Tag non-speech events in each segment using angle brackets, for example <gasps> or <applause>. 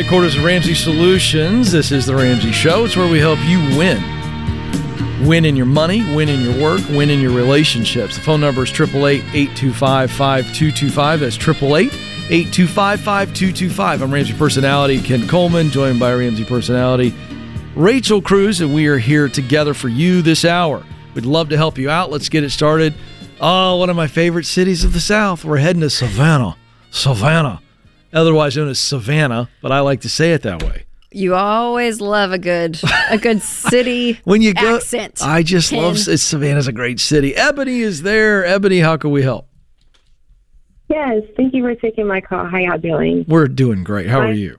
headquarters of Ramsey Solutions. This is the Ramsey Show. It's where we help you win. Win in your money, win in your work, win in your relationships. The phone number is 888 825 5225. That's 888 825 5225. I'm Ramsey personality Ken Coleman, joined by Ramsey personality Rachel Cruz, and we are here together for you this hour. We'd love to help you out. Let's get it started. Oh, one of my favorite cities of the South. We're heading to Savannah. Savannah otherwise known as Savannah, but I like to say it that way. You always love a good a good <laughs> city when you go. Accent. I just love it's, Savannah's a great city. Ebony is there. Ebony, how can we help? Yes, thank you for taking my call. How y'all doing? We're doing great. How are you?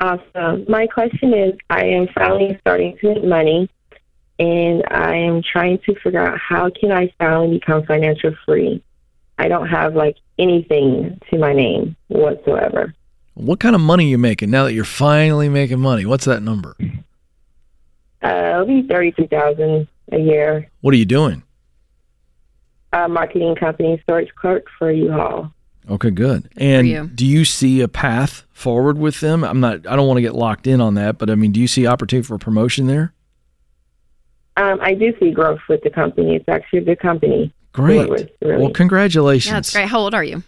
Awesome. My question is, I am finally starting to make money, and I am trying to figure out how can I finally become financial free. I don't have like anything to my name whatsoever. What kind of money are you making now that you're finally making money? What's that number? Uh, it'll be thirty-two thousand a year. What are you doing? A marketing company, storage clerk for U-Haul. Okay, good. And you. do you see a path forward with them? I'm not. I don't want to get locked in on that, but I mean, do you see opportunity for promotion there? Um, I do see growth with the company. It's actually a good company. Great. Really. Well, congratulations. Yeah, that's great. How old are you?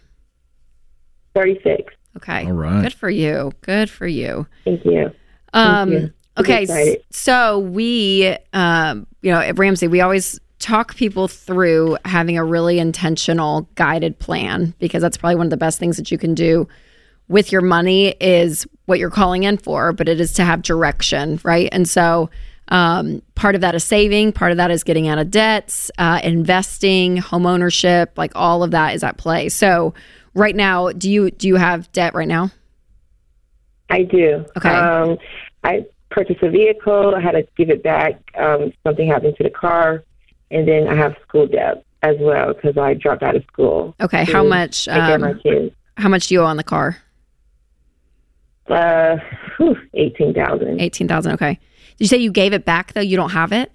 36. Okay. All right. Good for you. Good for you. Thank you. Um, Thank you. okay. So we, um, you know, at Ramsey, we always talk people through having a really intentional guided plan because that's probably one of the best things that you can do with your money is what you're calling in for, but it is to have direction, right? And so um, part of that is saving, part of that is getting out of debts, uh, investing, home ownership, like all of that is at play. So right now, do you do you have debt right now? I do. Okay. Um, I purchased a vehicle. I had to give it back. Um, something happened to the car. And then I have school debt as well because I dropped out of school. Okay, how much? take care of my Um, how much do you owe on the car? Uh, whew, 18000 Eighteen thousand. Okay. Did you say you gave it back though? You don't have it.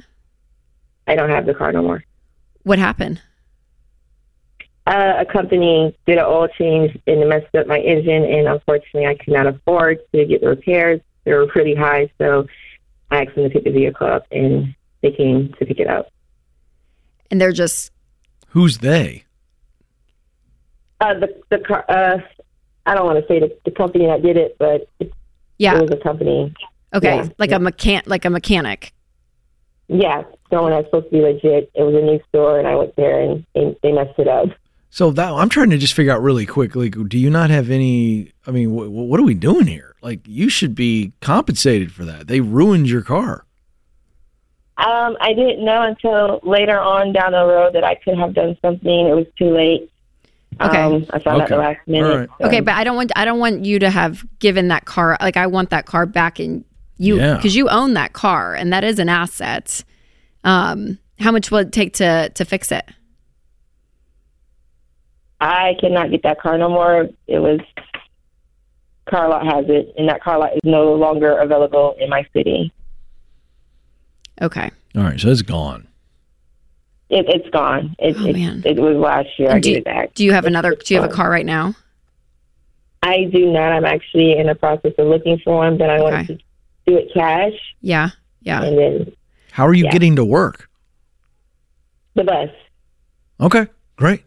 I don't have the car no more. What happened? Uh, a company did an oil change and it messed up my engine, and unfortunately, I could not afford to get the repairs. They were pretty high, so I asked them to pick the vehicle up, and they came to pick it up. And they're just Who's they? Uh, the the car. Uh, I don't want to say the, the company that did it, but it, yeah. it was a company. Okay, yeah, like yeah. a mechan like a mechanic. Yeah, someone that's supposed to be legit. It was a new store, and I went there, and they, they messed it up. So that I'm trying to just figure out really quickly. Do you not have any? I mean, wh- wh- what are we doing here? Like, you should be compensated for that. They ruined your car. Um, I didn't know until later on down the road that I could have done something. It was too late. Okay. Um, I found out the last minute. All right. so- Okay, but I don't want I don't want you to have given that car like I want that car back in you Yeah. because you own that car and that is an asset. Um, how much will it take to to fix it? I cannot get that car no more. It was car lot has it, and that car lot is no longer available in my city. Okay. All right, so it's gone. It, it's gone. It, Oh, it, man. it was last year. I And do, gave it back. do you have It's- another? it's Do you have a car right now? I do not. I'm actually in the process of looking for one, but I want Okay. to do it cash, Yeah. Yeah. and then How are you Yeah. getting to work? the bus. Okay, great.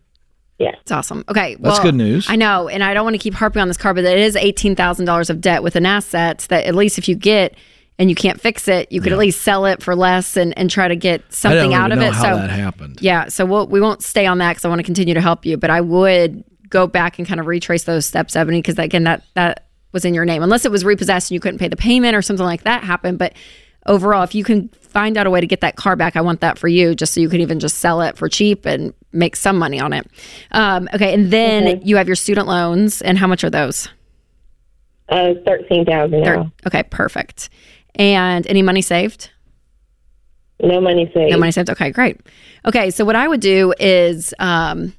Yeah. It's awesome. Okay. That's good news. I know, and I don't want to keep harping on this car, but it is eighteen thousand dollars of debt with an asset that at least if you get and you can't fix it, you could Yeah. at least sell it for less and, and try to get something out of it. how so that happened. yeah, so we'll, we won't stay on that because I want to continue to help you, but I would go back and kind of retrace those steps, Ebony, because again, that that was in your name, unless it was repossessed and you couldn't pay the payment or something like that happened. But overall, if you can find out a way to get that car back, I want that for you, just so you can even just sell it for cheap and make some money on it. Um, okay, and then Okay. you have your student loans, and how much are those? Uh, thirteen thousand They're- okay, perfect. And any money saved? No money saved. No money saved. Okay, great. Okay, so what I would do is um,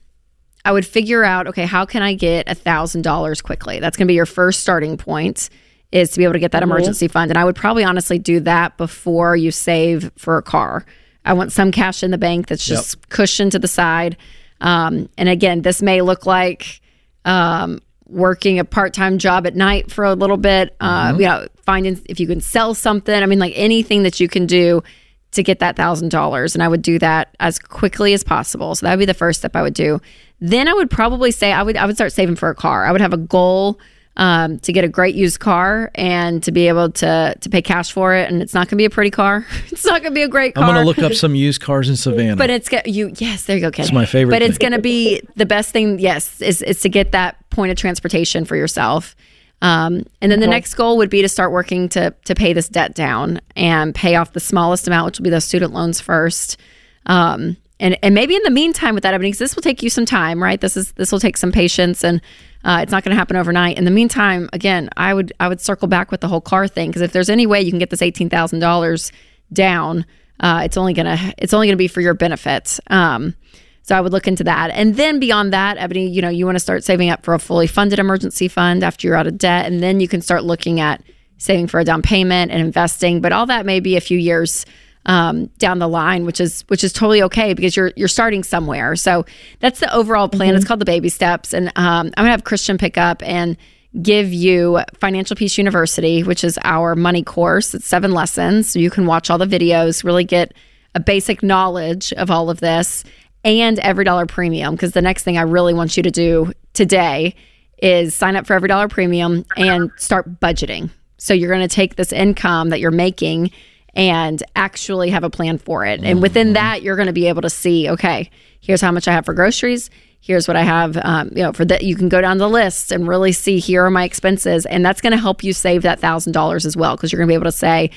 I would figure out okay, how can I get a thousand dollars quickly? That's going to be your first starting point. Is to be able to get that emergency fund, and I would probably honestly do that before you save for a car. I want some cash in the bank that's just cushioned to the side. Um, and again, this may look like um, working a part time job at night for a little bit. Uh, you know, finding if you can sell something. I mean, like anything that you can do to get that thousand dollars, and I would do that as quickly as possible. So that would be the first step I would do. Then I would probably say I would I would start saving for a car. I would have a goal um, to get a great used car and to be able to to pay cash for it. And it's not going to be a pretty car. <laughs> it's not going to be a great car. I'm going to look up some used cars in Savannah. But it's got you. Yes, there you go, Ken. It's my favorite But it's going to be the best thing. Yes, is is to get that point of transportation for yourself. Um, and then the next goal would be to start working to to pay this debt down and pay off the smallest amount, which will be those student loans first. Um, and and maybe in the meantime with that, I mean, 'cause this will take you some time, right? This is this will take some patience, and uh, it's not going to happen overnight. In the meantime, again, I would I would circle back with the whole car thing because if there's any way you can get this eighteen thousand dollars down, uh, it's only gonna it's only gonna be for your benefit. Um, so I would look into that. And then beyond that, Ebony, you know, you want to start saving up for a fully funded emergency fund after you're out of debt. And then you can start looking at saving for a down payment and investing. But all that may be a few years um, down the line, which is which is totally okay because you're you're starting somewhere. So that's the overall plan. It's called the baby steps. And um, I'm gonna have Christian pick up and give you Financial Peace University, which is our money course. It's seven lessons. So you can watch all the videos, really get a basic knowledge of all of this and EveryDollar Premium because the next thing I really want you to do today is sign up for EveryDollar Premium and start budgeting. So you're going to take this income that you're making and actually have a plan for it. And within that, you're going to be able to see, okay, here's how much I have for groceries. Here's what I have, um, you know, for that. You can go down the list and really see here are my expenses, and that's going to help you save that thousand dollars as well because you're going to be able to say,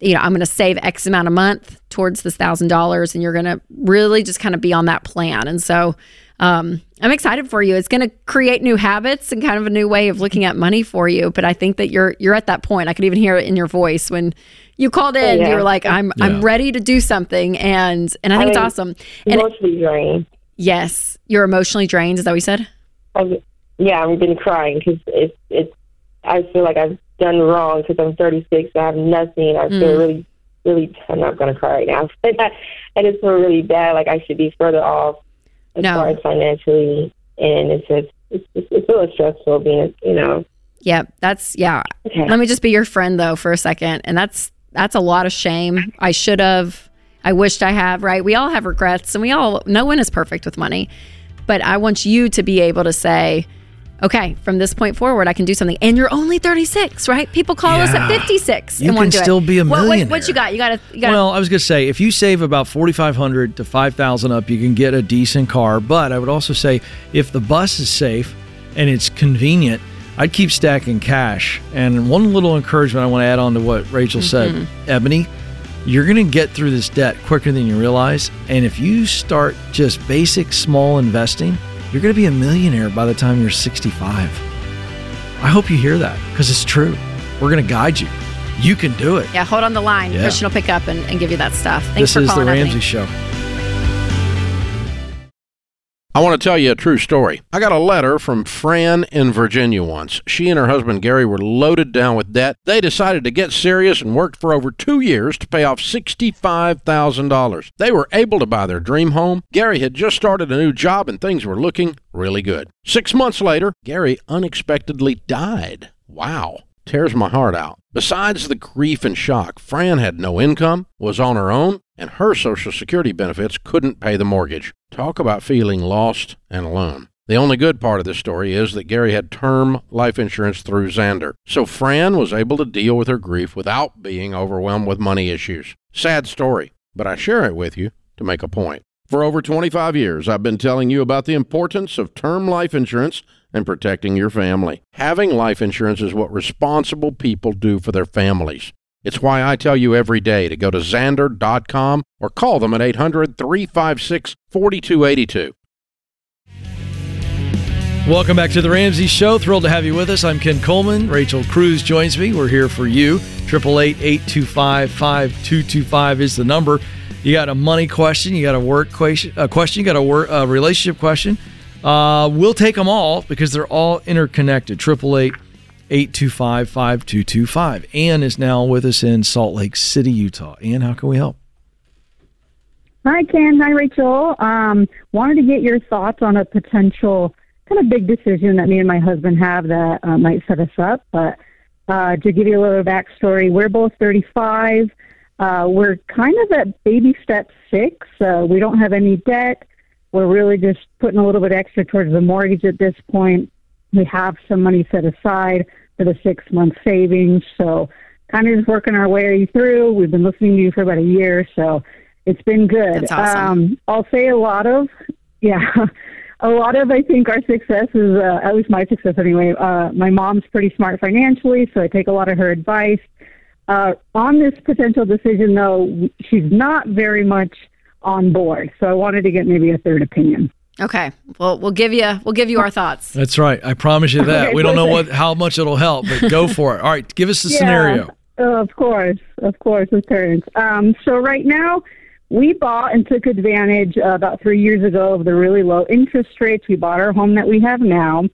you know, I'm going to save X amount a month towards this thousand dollars, and you're going to really just kind of be on that plan. And so, um, I'm excited for you. It's going to create new habits and kind of a new way of looking at money for you. But I think that you're you're at that point. I could even hear it in your voice when you called in. yeah. You were like, "I'm I'm ready to do something," and and I think it's awesome. And Mostly drained. yes, you're emotionally drained. Is that what you said? I've, yeah, I've been crying because it's it's. I feel like I've done wrong because I'm 36. I have nothing. I feel mm. really, really. I'm not gonna cry right now. I just feel really bad. Like I should be further off as No. far as financially, and it's just it's it's, it's a little stressful being you know. Yeah, that's yeah. Okay. Let me just be your friend though for a second. And that's that's a lot of shame. I should have. I wished I have, right? We all have regrets and we all no one is perfect with money. But I want you to be able to say, okay, from this point forward I can do something. And you're only 36, right? People call us at 56 You and can still it. be a What- what, what you got? You got to Well, I was going to say, if you save about 4500 to 5000 up, you can get a decent car. But I would also say, if the bus is safe and it's convenient, I'd keep stacking cash. And one little encouragement I want to add on to what Rachel said mm-hmm. Ebony, you're going to get through this debt quicker than you realize. And if you start just basic small investing, you're going to be a millionaire by the time you're 65. I hope you hear that because it's true. We're going to guide you. You can do it. Yeah, hold on the line. Yeah. Christian will pick up and, and give you that stuff. Thanks this for is the calling Ebony. Ramsey Show. I want to tell you a true story. I got a letter from Fran in Virginia once. She and her husband Gary were loaded down with debt. They decided to get serious and worked for over two years to pay off $65,000. They were able to buy their dream home. Gary had just started a new job and things were looking really good. Six months later, Gary unexpectedly died. Wow. Tears my heart out. Besides the grief and shock, Fran had no income, was on her own, and her Social Security benefits couldn't pay the mortgage. Talk about feeling lost and alone. The only good part of this story is that Gary had term life insurance through Zander, so Fran was able to deal with her grief without being overwhelmed with money issues. Sad story, but I share it with you to make a point. For over 25 years, I've been telling you about the importance of term life insurance and protecting your family. Having life insurance is what responsible people do for their families. It's why I tell you every day to go to Zander.com or call them at 800 356 4282. Welcome back to the Ramsey Show. Thrilled to have you with us. I'm Ken Coleman. Rachel Cruz joins me. We're here for you. 888-825-5225 is the number. You got a money question, you got a work question, a question, you got a work a relationship question. Uh, we'll take them all because they're all interconnected. 888-825-5225. Ann is now with us in Salt Lake City, Utah. Ann, how can we help? Hi, Ken. Hi, Rachel. Um, wanted to get your thoughts on a potential kind of big decision that me and my husband have that uh, might set us up. But uh, to give you a little backstory, we're both 35. Uh, we're kind of at baby step six. Uh, we don't have any debt. We're really just putting a little bit extra towards the mortgage at this point. We have some money set aside for the six month savings. So, kind of just working our way through. We've been listening to you for about a year, so it's been good. That's awesome. Um, I'll say a lot of, <laughs> yeah, a lot of I think our success is, uh, at least my success anyway. Uh, my mom's pretty smart financially, so I take a lot of her advice. Uh, on this potential decision, though, she's not very much on board. So I wanted to get maybe a third opinion. Okay. Well, we'll give you we'll give you our thoughts. That's right. I promise you <laughs> that. Okay, we don't know what how much it'll help, but go <laughs> for it. All right, give us the scenario. Uh, of course, of course, with parents. Um, so right now, we bought and took advantage uh, about three years ago of the really low interest rates. We bought our home that we have now.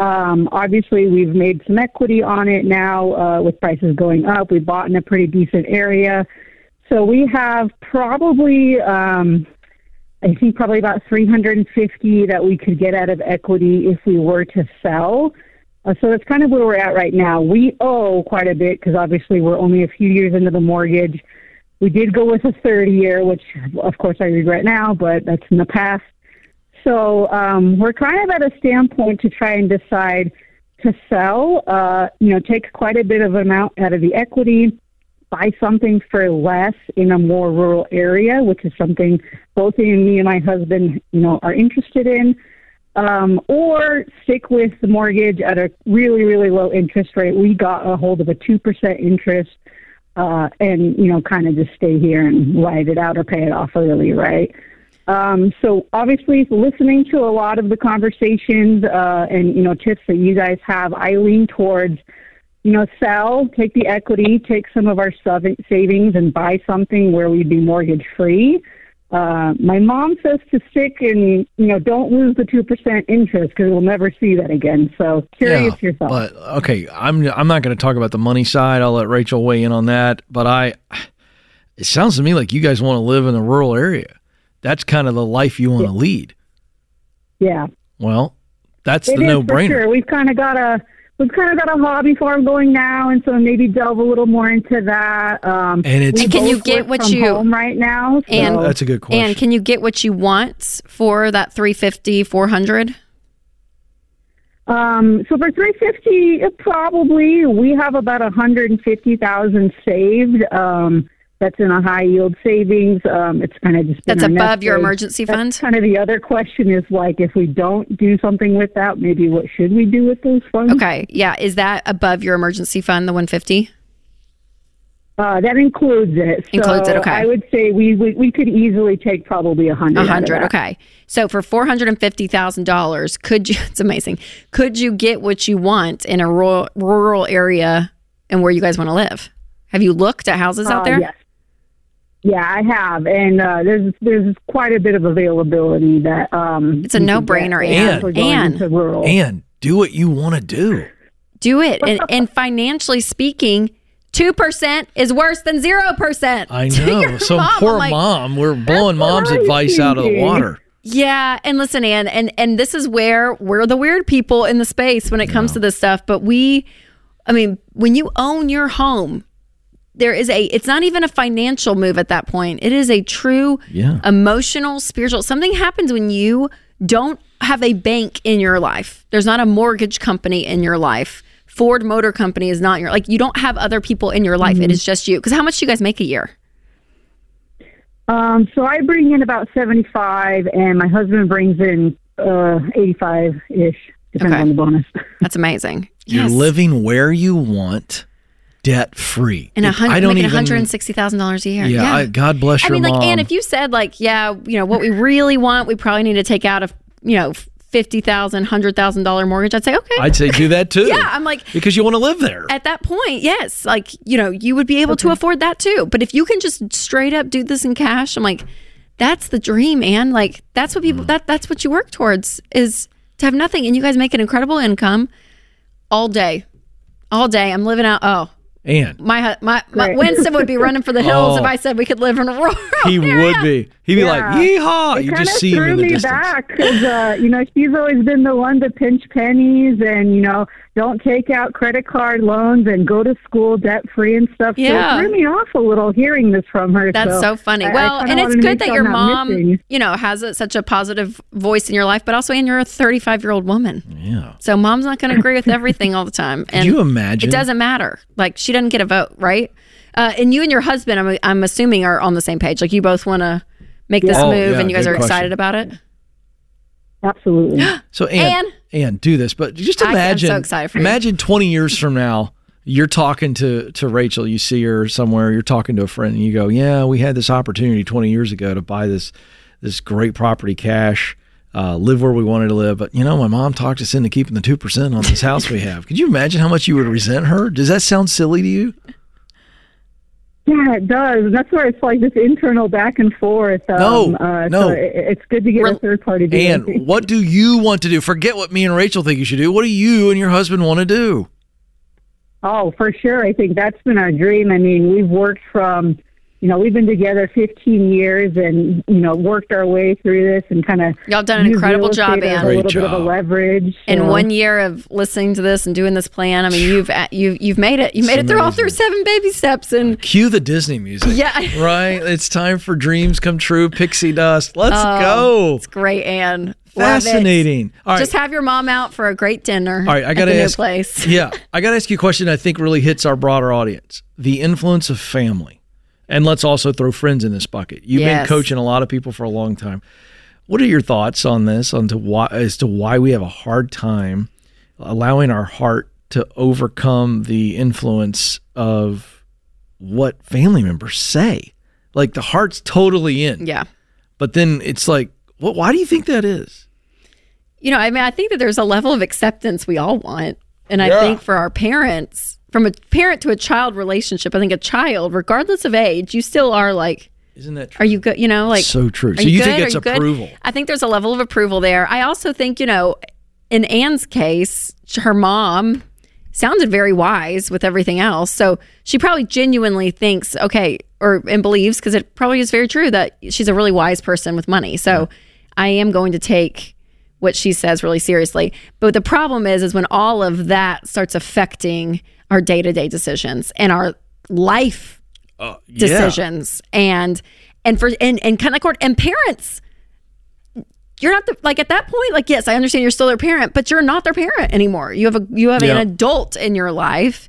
Um, obviously, we've made some equity on it now uh, with prices going up. We bought in a pretty decent area. So we have probably, um, I think, probably about 350 that we could get out of equity if we were to sell. Uh, so that's kind of where we're at right now. We owe quite a bit because obviously we're only a few years into the mortgage. We did go with a 30 year, which of course I regret now, but that's in the past. So um, we're kind of at a standpoint to try and decide to sell. Uh, you know, take quite a bit of amount out of the equity, buy something for less in a more rural area, which is something both me and my husband, you know, are interested in. Um, or stick with the mortgage at a really, really low interest rate. We got a hold of a 2% interest uh, and, you know, kind of just stay here and ride it out or pay it off early, right? Um, so obviously, listening to a lot of the conversations uh, and you know tips that you guys have, I lean towards you know sell, take the equity, take some of our savings, and buy something where we'd be mortgage free. Uh, my mom says to stick and you know don't lose the two percent interest because we'll never see that again. So curious your thoughts. But okay, I'm I'm not going to talk about the money side. I'll let Rachel weigh in on that. But I, it sounds to me like you guys want to live in a rural area. That's kind of the life you want to lead. yeah. Well, that's It the no brainer. sure. We've kind of got a we've kind of got a hobby farm going now, and so maybe delve a little more into that. Um, And it's- And can you get what you- home right now? So, And- That's a good question. And can you get what you want for that 350, 400? um, so for three fifty, probably we have about hundred and fifty thousand saved. Um, that's in a high yield savings. Um, it's kind of just That's above your emergency That's fund? kind of the other question is like if we don't do something with that, maybe what should we do with those funds? Okay. Yeah. Is that above your emergency fund, the 150? Uh, that includes it. So Includes it, okay. I would say we we, we could easily take probably a hundred. A hundred. Okay. So for four hundred and fifty thousand dollars, could you? <laughs> It's amazing. Could you get what you want in a rural rural area and where you guys want to live? Have you looked at houses out Uh, there? Yes. Yeah, I have, and uh, there's there's quite a bit of availability that um. It's a no-brainer, get Ann. as we're going Ann. into rural. and do what you want to do. Do it. And, and financially speaking, two percent is worse than zero percent. I know. So poor mom. We're blowing mom's what I was advice out of the water. Yeah, and listen, Ann, and and this is where we're the weird people in the space when it comes to this stuff. But we, I mean, when you own your home, there is a. It's not even a financial move at that point. It is a true Yeah. emotional, spiritual. Something happens when you don't have a bank in your life. There's not a mortgage company in your life. Ford Motor Company is not your like. You don't have other people in your life. Mm-hmm. It is just you. Because how much do you guys make a year? Um, so I bring in about seventy five, and my husband brings in uh eighty five ish, depending Okay. on the bonus. <laughs> That's amazing. You're Yes. living where you want, debt free. and a hundred, I don't making even. one hundred and sixty thousand dollars a year. Yeah, I, God bless your. I mean, like, mom. and if you said like, yeah, you know, what we really want, we probably need to take out a, you know, fifty thousand, hundred thousand dollar mortgage. I'd say okay. I'd say do that too. <laughs> yeah, I'm like, because you want to live there. at that point, yes, like you know, you would be able to afford that too. But if you can just straight up do this in cash, I'm like, that's the dream, man. Like that's what Mm. people that that's what you work towards is to have nothing, and you guys make an incredible income all day, all day. I'm living out. Oh, Ann. My my, my Winston would be running for the hills Oh. if I said we could live in a rural. He area. would be. He'd be like, Yeah. yeehaw. It You just of see him in the me distance. back because, uh, you know, she's always been the one to pinch pennies and, you know, don't take out credit card loans and go to school debt free and stuff. Yeah. So it threw me off a little hearing this from her. That's so funny. I- I well, kinda and it's good that your I'm mom, missing. you know, has a, such a positive voice in your life, but also, and you're a 35 year old woman. Yeah. So mom's not going to agree with everything all the time. <laughs> And you imagine? It doesn't matter. Like she doesn't get a vote, right? Uh, and you and your husband, I'm, I'm assuming, are on the same page. Like you both want to make this Oh, move, yeah, and you guys are question. excited about it. Absolutely. <gasps> So Ann, Ann, do this, but just I- I'm imagine. so excited for you. imagine 20 years from now, you're talking to to Rachel. You see her somewhere. You're talking to a friend, and you go, "Yeah, we had this opportunity 20 years ago to buy this this great property cash." Uh, live where we wanted to live, but you know, my mom talked us into keeping the two percent on this house we have. Could you imagine how much you would resent her? Does that sound silly to you? Yeah, it does. And that's where it's like this internal back and forth. Um, No, uh, no. So it, it's good to get Rel- a third party. And what do you want to do? Forget what me and Rachel think you should do. What do you and your husband want to do? Oh, for sure. I think that's been our dream. I mean, we've worked from, you know, we've been together 15 years and, you know, worked our way through this and kind of. Y'all done an incredible job, Ann. A Ann. Great little bit of a leverage. In so- one year of listening to this and doing this plan, I mean, you've you've you've made it. You made It's it through all amazing. through seven baby steps, and Cue the Disney music. Yeah. <laughs> Right? It's time for dreams come true, pixie dust. Let's Oh, go. it's great, Ann. Fascinating. All right. Just have your mom out for a great dinner. All right, I got to the new ask. place. <laughs> yeah, I got to ask you a question. I think really hits our broader audience: the influence of family, and let's also throw friends in this bucket. You've been coaching a lot of people for a long time. What are your thoughts on this? On to why as to why we have a hard time allowing our heart to overcome the influence of what family members say? Like the heart's totally in, Yeah. but then it's like, well, why do you think that is? You know, I mean, I think that there's a level of acceptance we all want. And I think for our parents, from a parent to a child relationship, I think a child, regardless of age, you still are like, Isn't that true? are you good? You know, like, so true. So you, think it's you good? approval? I think there's a level of approval there. I also think, you know, in Ann's case, her mom sounded very wise with everything else. So she probably genuinely thinks, okay, or and believes, because it probably is very true that she's a really wise person with money. So I am going to take what she says really seriously. But the problem is, is when all of that starts affecting our day to day decisions and our life Yeah. decisions and and for and and kind of court and parents you're not the like at that point like yes i understand you're still their parent but you're not their parent anymore you have a you have Yeah. an adult in your life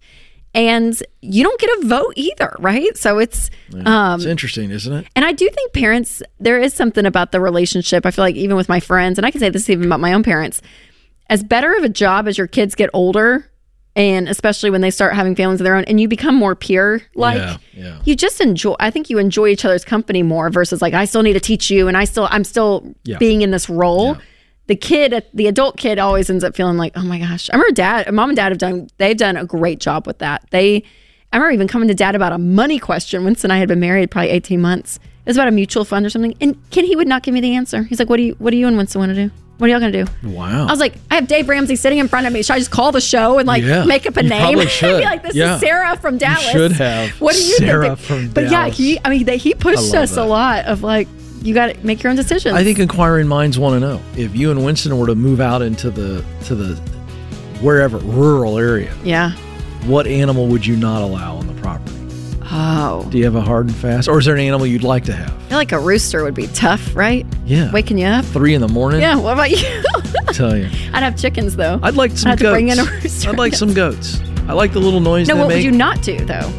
and you don't get a vote either right so it's um It's interesting, isn't it? and I do think parents, there is something about the relationship. I feel like even with my friends, and I can say this even about my own parents, as better of a job as your kids get older, and especially when they start having families of their own, and you become more peer like Yeah, yeah. you just enjoy. I think you enjoy each other's company more versus like I still need to teach you, and I still I'm still Yeah. being in this role. The kid, the adult kid, always ends up feeling like, oh my gosh. I remember dad, mom and dad have done. They've done a great job with that. They, I remember even coming to dad about a money question. Winston and I had been married probably eighteen months. It was about a mutual fund or something, and kid he would not give me the answer. He's like, "What do you, what do you and Winston want to do? What are y'all gonna do?" Wow. I was like, I have Dave Ramsey sitting in front of me. Should I just call the show and like Yeah, make up a you name? and <laughs> should. be like, this Yeah. is Sarah from Dallas. should have. What do you Sarah think? from but yeah, he. I mean, they, he pushed us that. a lot of like, you got to make your own decisions. I think inquiring minds want to know if you and Winston were to move out into the to the wherever rural area, Yeah. what animal would you not allow on the property? Oh, Do you have a hard and fast, or is there an animal you'd like to have? I feel like a rooster would be tough, right? Yeah, Waking you up. three in the morning. Yeah. What about you? <laughs> Tell you, I'd have chickens though. I'd like some to goats. bring in a rooster. I'd like some goats. I like the little noise no, they what would you not do though?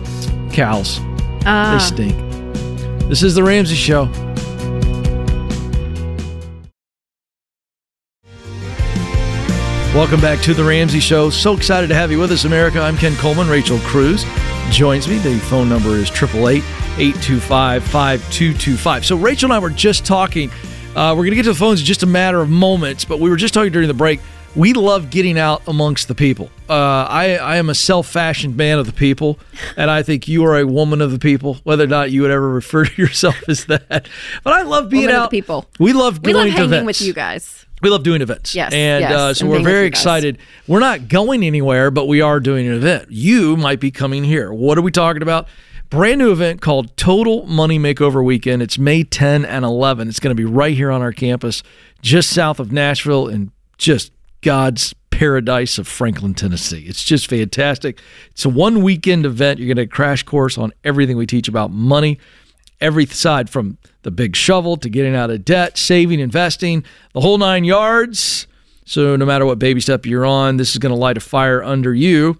Cows, Uh, they stink. This is the Ramsey Show. Welcome back to the Ramsey Show. So excited to have you with us, America. I'm Ken Coleman. Rachel Cruz joins me. The phone number is 888 825 5225. So, Rachel and I were just talking. Uh, we're going to get to the phones in just a matter of moments, but we were just talking during the break. We love getting out amongst the people. Uh, I, I am a self fashioned man of the people, and I think you are a woman of the people, whether or not you would ever refer to yourself as that. But I love being Woman of the out. people. We love we going love to hanging events. with you guys. We love doing events. Yes, And yes, uh, so and we're very excited. We're not going anywhere, but we are doing an event. You might be coming here. What are we talking about? Brand new event called Total Money Makeover Weekend. It's May 10 and 11. It's going to be right here on our campus, just south of Nashville, and just God's paradise of Franklin, Tennessee. It's just fantastic. It's a one weekend event. You're going to crash course on everything we teach about money every side from the big shovel to getting out of debt, saving, investing, the whole nine yards. So no matter what baby step you're on, this is going to light a fire under you.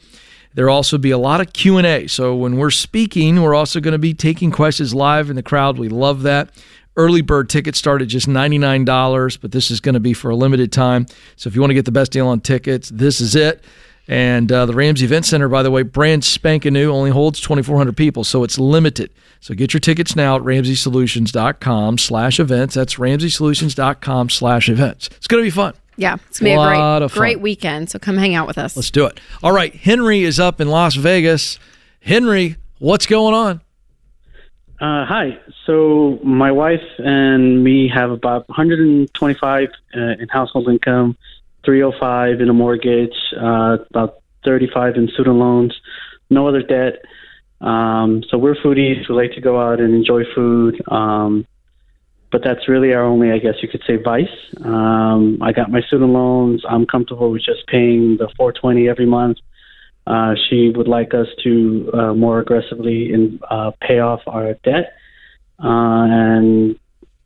There'll also be a lot of Q&A. So when we're speaking, we're also going to be taking questions live in the crowd. We love that. Early bird tickets start at just $99, but this is going to be for a limited time. So if you want to get the best deal on tickets, this is it. And uh, the Ramsey Event Center, by the way, brand spanking new, only holds 2,400 people, so it's limited. So get your tickets now at RamseySolutions.com slash events. That's RamseySolutions.com slash events. It's going to be fun. Yeah, it's gonna be a great, great weekend. So come hang out with us. Let's do it. All right, Henry is up in Las Vegas. Henry, what's going on? Uh, hi. So my wife and me have about 125 uh, in household income, 305 in a mortgage, uh, about 35 in student loans, no other debt. Um, so we're foodies. We like to go out and enjoy food. Um, but that's really our only, I guess you could say, vice. Um, I got my student loans. I'm comfortable with just paying the 420 every month. Uh, she would like us to uh, more aggressively in, uh, pay off our debt, uh, and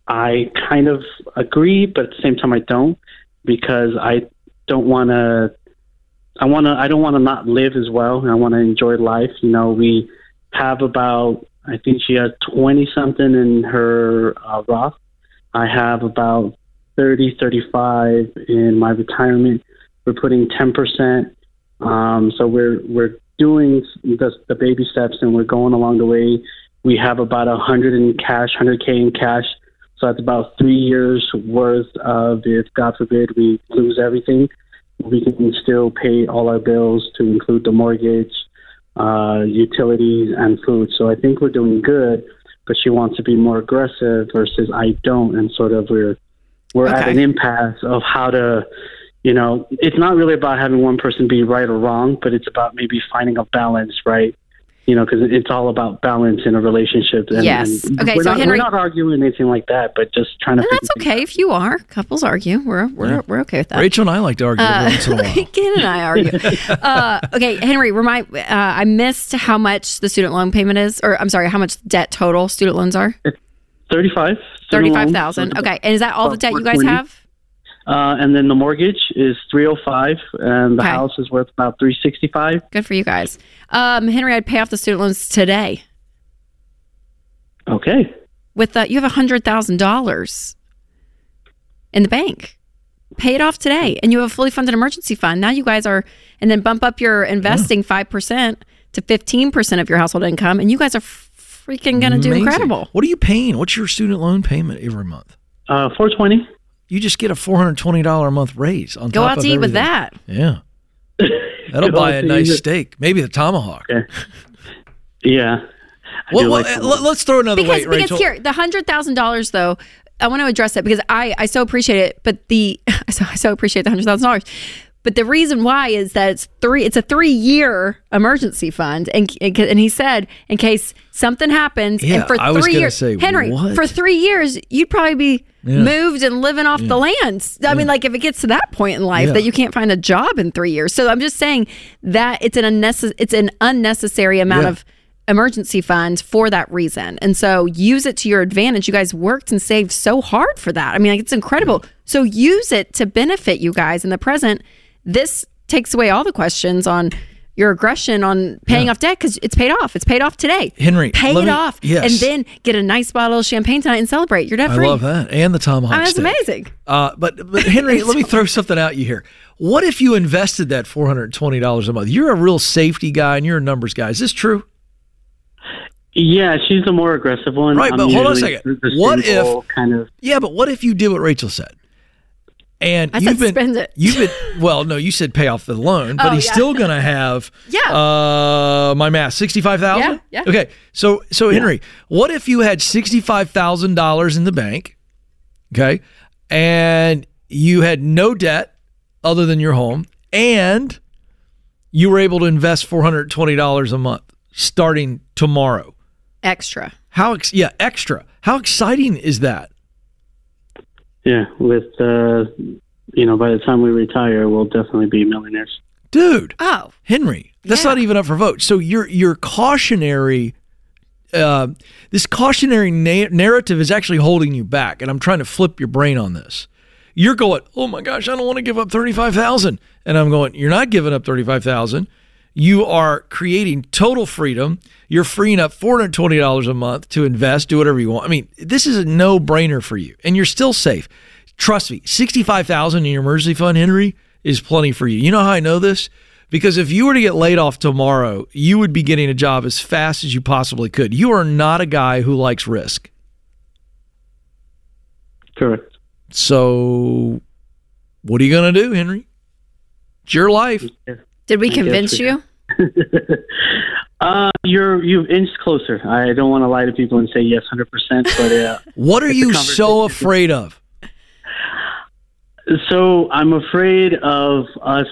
I kind of agree, but at the same time I don't because I don't want to. I want to. I don't want to not live as well. I want to enjoy life. You know, we have about. I think she has twenty something in her uh, Roth. I have about 30, 35 in my retirement. We're putting ten percent um, so we're we're doing the, the baby steps and we're going along the way. We have about a hundred in cash, hundred k in cash. So that's about three years worth of if God forbid we lose everything, we can still pay all our bills to include the mortgage, uh, utilities, and food. So I think we're doing good. But she wants to be more aggressive versus I don't, and sort of we're we're at an impasse of how to you know, it's not really about having one person be right or wrong, but it's about maybe finding a balance, right? You know, because it's all about balance in a relationship. And, Yes. and Okay, We're so not, Henry- we're not arguing anything like that, but just trying to. And that's figure things okay if you are. Couples argue. We're we're, we're okay with that. Rachel and I like to argue every once in a <laughs> while. Ken and I argue. <laughs> uh, okay, Henry, remind. Uh, I missed how much the student loan payment is, or I'm sorry, how much debt total student loans are. out. Thirty-five. student Thirty-five loans. Okay, and is that all the debt you guys have? Uh, and then the mortgage is three hundred five, and the Okay. house is worth about three sixty-five. Good for you guys. Um, Henry, I'd pay off the student loans today. Okay. With that, you have a hundred thousand dollars in the bank. Pay it off today, and you have a fully funded emergency fund. Now you guys are, and then bump up your investing five percent to fifteen percent of your household income, and you guys are freaking going to do incredible. What are you paying? What's your student loan payment every month? Uh, four twenty. You just get a four hundred twenty dollar a month raise on Go top out to eat with that. Yeah, <laughs> that'll buy a nice eat. steak, maybe the tomahawk. Okay. Yeah. Well, well, like eh, let- let's throw another because weight, because Rachel. here the hundred thousand dollars though I want to address it because I I so appreciate it but the <laughs> I so, I so appreciate the hundred thousand dollars but the reason why is that it's three it's a three year emergency fund and and he said in case something happens Yeah, and for I was three gonna years say, Henry what? for three years you'd probably be Yeah. moved and living off the land I mean like if it gets to that point in life Yeah. that you can't find a job in three years so I'm just saying that it's an unnecessary it's an unnecessary amount Yeah. of emergency funds for that reason. And so use it to your advantage. You guys worked and saved so hard for that. I mean, like, it's incredible. So use it to benefit you guys in the present. This takes away all the questions on your aggression on paying off debt because it's paid off. It's paid off today. Henry, pay it me- off, yes. and then get a nice bottle of champagne tonight and celebrate. You're debt I free. love that, and the tomahawk I mean, that's amazing. Uh, but but <laughs> Henry, let me throw something at you here. What if you invested that four hundred twenty dollars a month? You're a real safety guy and you're a numbers guy. Is this true? Yeah, she's the more aggressive one. Right, I'm but hold on a second. What if- kind of Yeah, but what if you did what Rachel said? And I you've said been spend it. you've been well, no, you said pay off the loan, but Oh, he's yeah. still gonna have <laughs> Yeah. uh my math, sixty five thousand? Yeah, yeah. Okay. So so Henry, what if you had sixty five thousand dollars in the bank? Okay. And you had no debt other than your home, and you were able to invest four hundred twenty dollars a month starting tomorrow. Extra. How ex- yeah, extra. How exciting is that? Yeah, with uh, you know, by the time we retire, we'll definitely be millionaires. Dude, Oh, Henry, that's Yeah. not even up for vote. So your your cautionary uh, this cautionary na- narrative is actually holding you back, and I'm trying to flip your brain on this. You're going, oh my gosh, I don't want to give up thirty five thousand, and I'm going, you're not giving up thirty five thousand. You are creating total freedom. You're freeing up four hundred twenty dollars a month to invest, do whatever you want. I mean, this is a no brainer for you, and you're still safe. Trust me, sixty five thousand in your emergency fund, Henry, is plenty for you. You know how I know this? Because if you were to get laid off tomorrow, you would be getting a job as fast as you possibly could. You are not a guy who likes risk. Correct. So, what are you going to do, Henry? It's your life. Did we I convince we- you? <laughs> Uh, you're you've inched closer. I don't want to lie to people and say yes, hundred percent, but uh, <laughs> What are you so afraid of? So I'm afraid of us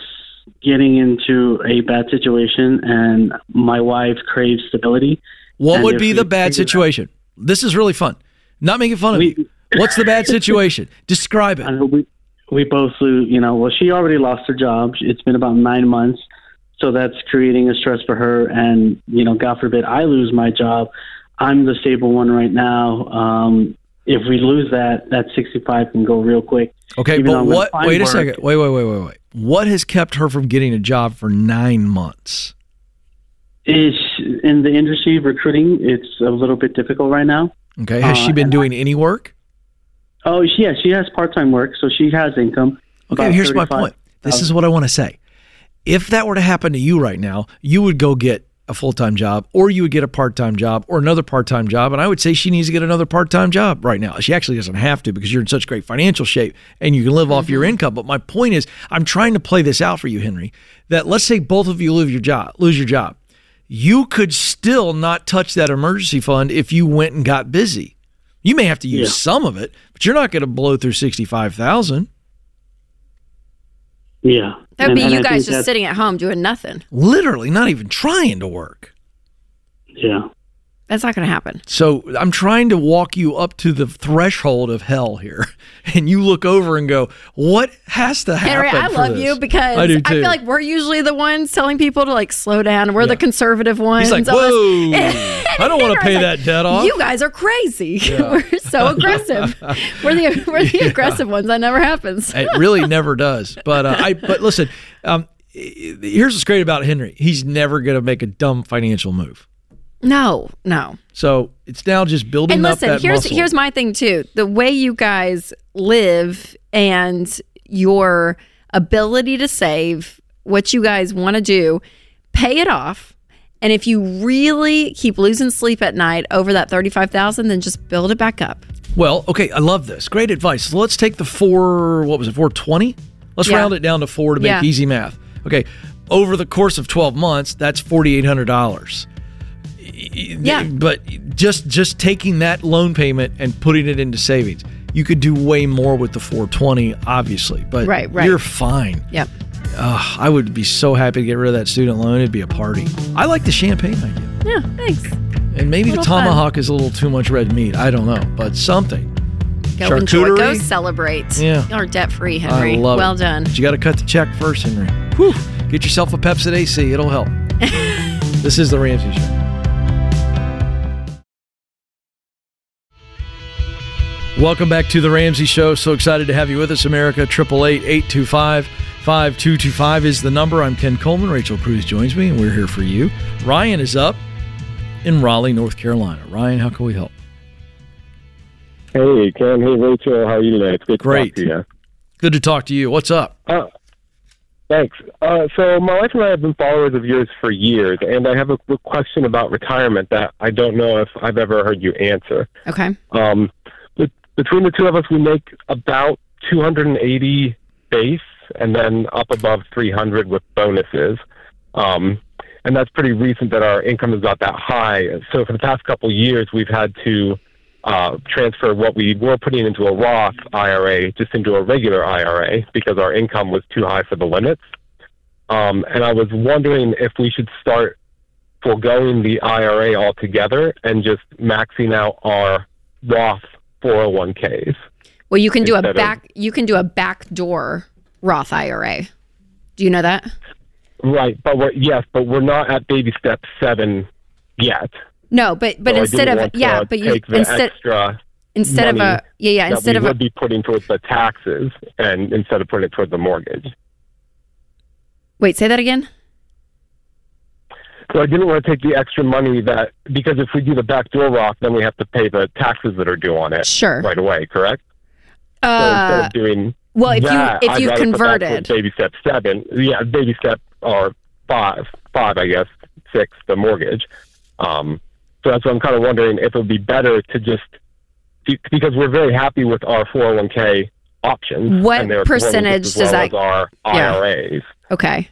getting into a bad situation, and my wife craves stability. What would be the bad figure that- situation? This is really fun. Not making fun of We- you. What's the bad <laughs> situation? Describe I it. know we we both lose. You know, well, she already lost her job. It's been about nine months, so that's creating a stress for her. And you know, God forbid I lose my job. I'm the stable one right now. Um, if we lose that, that 65 can go real quick. Okay, even but what? Wait a second. Wait, wait, wait, wait, wait. What has kept her from getting a job for nine months? Is in the industry recruiting, it's a little bit difficult right now. Okay, has Uh, she been doing any work? Oh, she- yeah, she has part time work, so she has income. Okay, here's my point. This is what I want to say. If that were to happen to you right now, you would go get a full time job, or you would get a part time job, or another part time job. And I would say she needs to get another part time job right now. She actually doesn't have to because you're in such great financial shape and you can live off your mm-hmm. income. But my point is, I'm trying to play this out for you, Henry. That let's say both of you lose your job, lose your job, you could still not touch that emergency fund if you went and got busy. You may have to use Yeah. some of it, but you're not going to blow through sixty five thousand. Yeah, That would And- be and you I guys just sitting at home doing nothing. literally not even trying to work. Yeah, That's not going to happen. So I'm trying to walk you up to the threshold of hell here. <laughs> And you look over and go, what has to happen? Henry, I love this?" you because I I, feel like we're usually the ones telling people to like slow down. We're the conservative ones. He's like, whoa, <laughs> I don't want to pay Henry's that debt off. You guys are crazy. <laughs> we're so aggressive. we're the we're the aggressive ones. That never happens. it really never does. But uh, I, but listen, um, here's what's great about Henry. He's never going to make a dumb financial move. No, no. So it's now just building And up listen, that here's muscle. here's my thing too. The way you guys live and your ability to save, what you guys want to do, pay it off. And if you really keep losing sleep at night over that thirty-five thousand, then just build it back up. Well, okay, I love this. Great advice. So let's take the four, what was it, 420? Let's Yeah. round it down to four to make Yeah. easy math. Okay, over the course of 12 months, that's $4,800. Yeah. But just just taking that loan payment and putting it into savings, you could do way more with the 420, obviously. But Right, right. you're fine. Yep. Ugh, I would be so happy to get rid of that student loan. It'd be a party. I like the champagne idea. Yeah. Thanks. And maybe the Little fun. tomahawk is a little too much red meat. I don't know, but something. Go enjoy. Go Charcuterie? celebrate. Yeah. You're debt free, Henry. I love well it. done. But you got to cut the check first, Henry. Whew. Get yourself a Pepcid AC. It'll help. <laughs> this is the Ramsey Show. Welcome back to the Ramsey Show. So excited to have you with us, America. 888 5225 is the number. I'm Ken Coleman. Rachel Cruz joins me, and we're here for you. Ryan is up in Raleigh, North Carolina. Ryan, how can we help? Hey, Ken. Hey, Rachel. How are you today? It's good Great. to talk to you. Good to talk to you. What's up? Uh, thanks. Uh, so, my wife and I have been followers of yours for years, and I have a quick question about retirement that I don't know if I've ever heard you answer. Okay. Um, but between the two of us, we make about 280 base, and then up above 300 with bonuses. Um, and that's pretty recent that our income is not that high. So, for the past couple of years, we've had to uh, transfer what we were putting into a Roth IRA just into a regular IRA because our income was too high for the limits. Um, and I was wondering if we should start foregoing the IRA altogether and just maxing out our Roth 401ks. Well, you can do a Instead of- back you can do a backdoor Roth IRA. Do you know that? Right, but we're, yes, but we're not at baby step seven yet. No, but but So instead of yeah, but you instead extra instead of a yeah yeah instead of a would be putting towards the taxes and instead of putting it towards the mortgage. wait say that again. So I didn't want to take the extra money that because if we do the backdoor Roth, then we have to pay the taxes that are due on it Sure. right away. Correct. so instead Uh, of doing well, if that, you if I'd you converted, baby step seven, yeah, baby step or five, five, I guess, six, the mortgage. Um, so that's what I'm kind of wondering if it would be better to just because we're very happy with our 401k options. What percentage does that- our Yeah. IRAs? okay.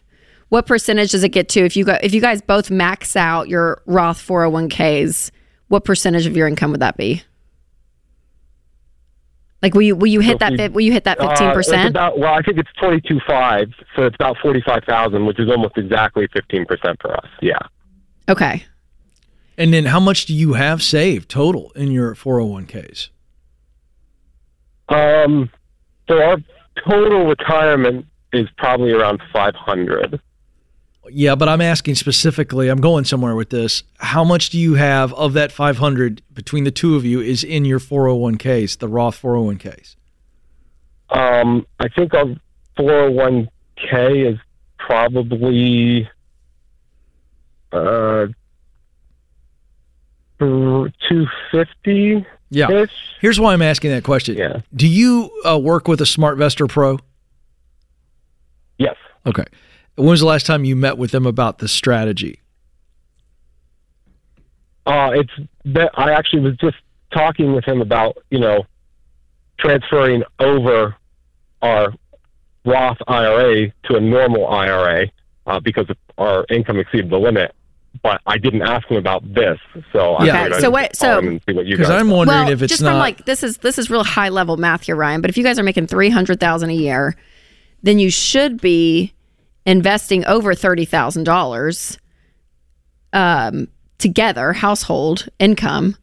What percentage does it get to if you go if you guys both max out your Roth 401ks? What percentage of your income would that be? Like will you will you hit if that we- fi- will you hit that Uh, fifteen it's percent? about well, I think it's twenty two five, so it's about forty five thousand, which is almost exactly fifteen percent for us. Yeah. Okay. And then how much do you have saved total in your 401ks? Um. So our total retirement is probably around five hundred. Yeah, but I'm asking specifically, I'm going somewhere with this. How much do you have of that 500 between the two of you is in your 401ks, the Roth 401ks? Um. I think our four hundred one k is probably uh two fifty Yeah. Here's why I'm asking that question. Yeah. Do you uh, work with a SmartVestor Pro? Yes. Okay. When was the last time you met with them about this strategy? Uh, it's that I actually was just talking with him about you know transferring over our Roth IRA to a normal IRA uh, because our income exceeded the limit. But I didn't ask him about this, so I Yeah. figured Okay, I'd so what- just call so- him and see what you Because guys I'm wondering well, if it's just not. from like this is this is real high level math here, Ryan. But if you guys are making three hundred thousand a year, then you should be investing over thirty thousand dollars um, together, household income.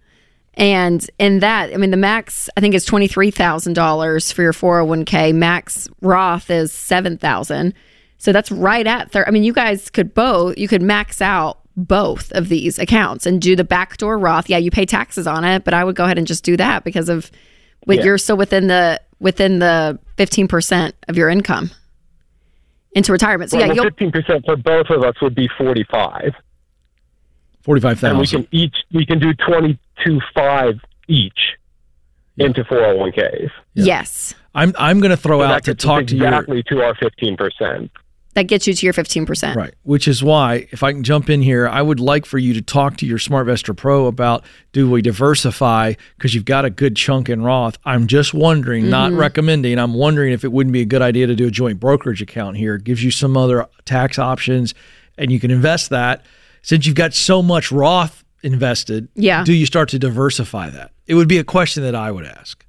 And in that, I mean, the max I think is twenty three thousand dollars for your four hundred one k. Max Roth is seven thousand. So that's right at thir- I mean, you guys could both you could max out both of these accounts and do the backdoor Roth. Yeah, you pay taxes on it, but I would go ahead and just do that because of Yeah. you're still within the within the fifteen percent of your income into retirement. So yeah, well, you'll fifteen percent for both of us would be forty five, and we can each we can do twenty two five each into four hundred one ks. yes, I'm I'm going to throw out to That gets us talk to your exactly to our fifteen percent. That gets you to your fifteen percent. Right. Which is why, if I can jump in here, I would like for you to talk to your SmartVestor Pro about do we diversify because you've got a good chunk in Roth. I'm just wondering, not mm-hmm. recommending, I'm wondering if it wouldn't be a good idea to do a joint brokerage account here. It gives you some other tax options and you can invest that. Since you've got so much Roth invested, Yeah. do you start to diversify that? It would be a question that I would ask.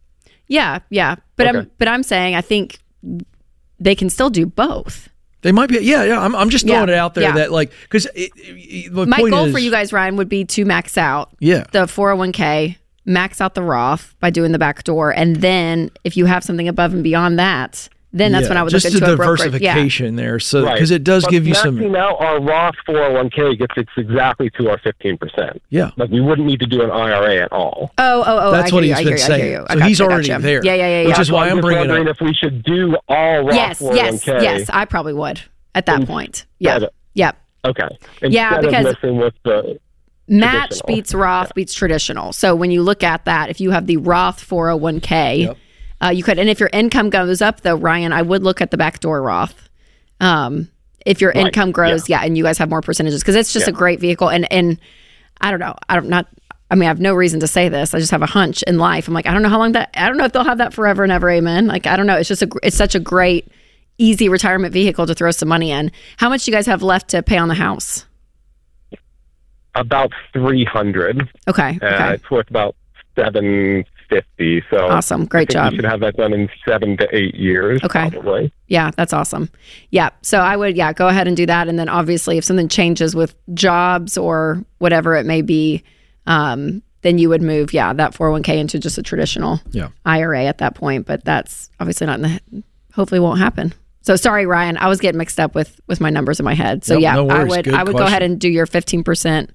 Yeah, yeah. But I'm but I'm saying I think they can still do both. They might be, yeah, yeah. I'm, I'm just throwing Yeah, it out there yeah. that, like, because My point goal is, for you guys, Ryan, would be to max out yeah, the 401k, max out the Roth by doing the back door, and then if you have something above and beyond that, then that's Yeah, when I would just look the into a brokerage. Yeah. diversification there, so Right. because it does But give you maxing some. out our Roth 401k gets us exactly to our 15%. Yeah, Like we wouldn't need to do an IRA at all. Oh, oh, oh! That's I what hear he's you, been I saying. you. So gotcha, he's I already gotcha. there. Yeah, yeah, yeah, Which yeah. is why So I'm bringing it wondering up. if we should do all Roth yes, 401k. yes, oh yes. I probably would at that point. Yeah, Instead of- yep. Okay. Yeah, because- of with the Match beats Roth beats traditional. So when you look at that, if you have the Roth 401k, uh, you could, and if your income goes up though, Ryan, I would look at the backdoor Roth. Um, if your Right, income grows, yeah. and you guys have more percentages because it's just a great vehicle. And and I don't know, I don't not. I mean, I have no reason to say this. I just have a hunch in life. I'm like, I don't know how long that. I don't know if they'll have that forever and ever. Amen. Like, I don't know. It's just a. It's such a great, easy retirement vehicle to throw some money in. How much do you guys have left to pay on the house? about 300. Okay. Uh, Okay. It's worth about seven fifty. So Awesome. Great I think job. We should have that done in seven to eight years. Okay. Probably. Yeah, that's awesome. Yeah. So I would, yeah, go ahead and do that. And then obviously, if something changes with jobs or whatever it may be, um, then you would move, yeah, that 401k into just a traditional Yeah. IRA at that point. But that's obviously not in the, hopefully won't happen. So sorry, Ryan, I was getting mixed up with with my numbers in my head. So Nope, yeah, no I would Good I would go ahead and do your 15%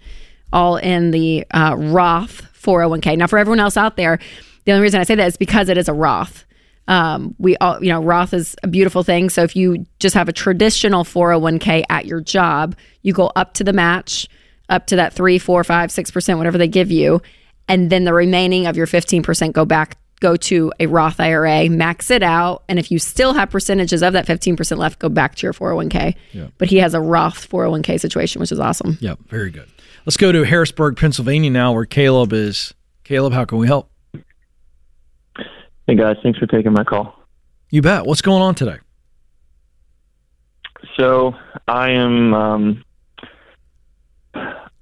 all in the uh, Roth 401k. Now, for everyone else out there, the only reason I say that is because it is a Roth. Um, we all, you know, Roth is a beautiful thing. So if you just have a traditional 401k at your job, you go up to the match, up to that three, four, five, six percent, whatever they give you, and then the remaining of your 15% go back go to a Roth IRA, max it out, and if you still have percentages of that 15% left, go back to your 401k. But he has a Roth 401k situation, which is awesome. Yep. Very good. Let's go to Harrisburg, Pennsylvania now, where Caleb is. Caleb, how can we help? Hey guys, thanks for taking my call. You bet. What's going on today? So I am um,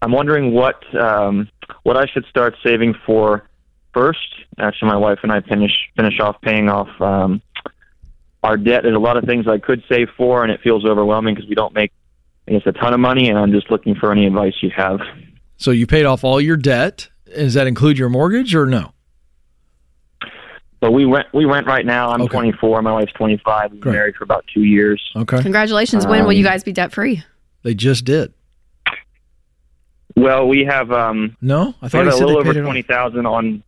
I'm wondering what um, what I should start saving for first. Actually, my wife and I finish finish off paying off um, our debt. There's a lot of things I could save for, and it feels overwhelming because we don't make I guess a ton of money. And I'm just looking for any advice you have. So you paid off all your debt. Does that include your mortgage or no? But we rent we rent right now. I'm Okay. 24. My wife's 25. We've been Great. married for about two years. Okay. Congratulations. When will Um, you guys be debt free? They just did. Well, we have um, No, I we thought have a little over paid it twenty thousand on.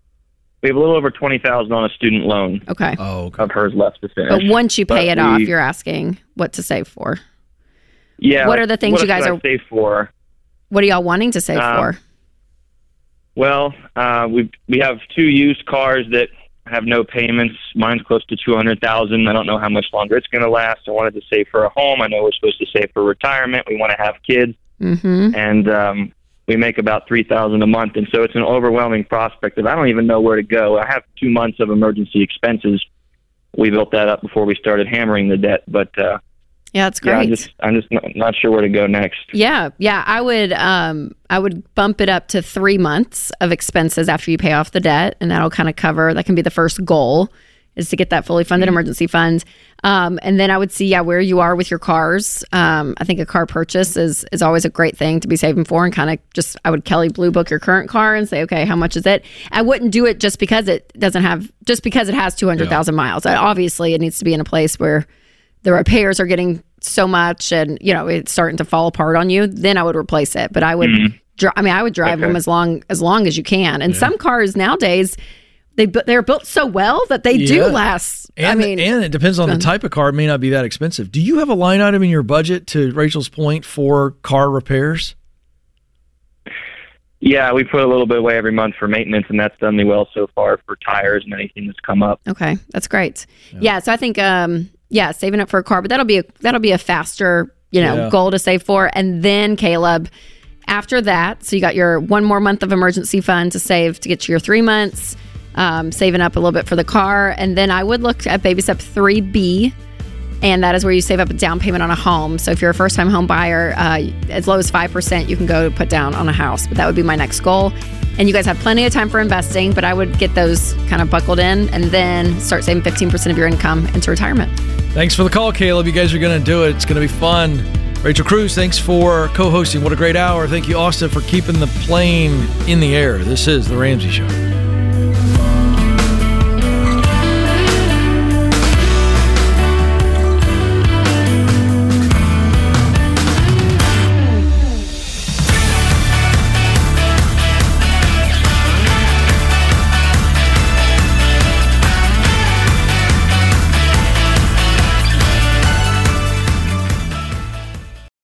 We have a little over twenty thousand on a student loan Okay. Oh, okay. of hers left to finish. But once you pay But it off, you're asking what to save for. Yeah. what are the things you guys are- save for? What are y'all wanting to save Um, for? Well, uh, we we have two used cars that have no payments. Mine's close to two hundred thousand. I don't know how much longer it's going to last. I wanted to save for a home. I know we're supposed to save for retirement. We want to have kids, Mm-hmm. and um, we make about three thousand a month, and so it's an overwhelming prospect of I don't even know where to go. I have two months of emergency expenses. We built that up before we started hammering the debt, but uh, Yeah, that's yeah, great. I'm just I'm just not, not sure where to go next. Yeah, yeah. I would um I would bump it up to three months of expenses after you pay off the debt, and that'll kind of cover. That can be the first goal is to get that fully funded emergency fund. Um, and then I would see yeah where you are with your cars. Um, I think a car purchase is is always a great thing to be saving for, and kind of just I would Kelley Blue Book your current car and say okay how much is it. I wouldn't do it just because it doesn't have just because it has two hundred thousand miles. I, obviously, it needs to be in a place where the repairs are getting so much and you know it's starting to fall apart on you then i would replace it but i would dri- i mean i would drive Okay. them as long as long as you can and some cars nowadays they bu- they're built so well that they do last And, i mean and it depends on the type of car. It may not be that expensive. Do you have a line item in your budget, to Rachel's point, for car repairs? Yeah, we put a little bit away every month for maintenance, and that's done me well so far for tires and anything that's come up. okay that's great yeah. so i think um yeah saving up for a car but that'll be a that'll be a faster you know Yeah. goal to save for and then caleb after that so you got your one more month of emergency fund to save to get to your three months um, saving up a little bit for the car and then i would look at baby step 3b and that is where you save up a down payment on a home. So if you're a first time home buyer, uh, as low as 5%, you can go put down on a house. But that would be my next goal. And you guys have plenty of time for investing, but I would get those kind of buckled in and then start saving 15% of your income into retirement. Thanks for the call, Caleb. You guys are going to do it. It's going to be fun. Rachel Cruz, thanks for co hosting. What a great hour. Thank you, Austin, for keeping the plane in the air. This is The Ramsey Show.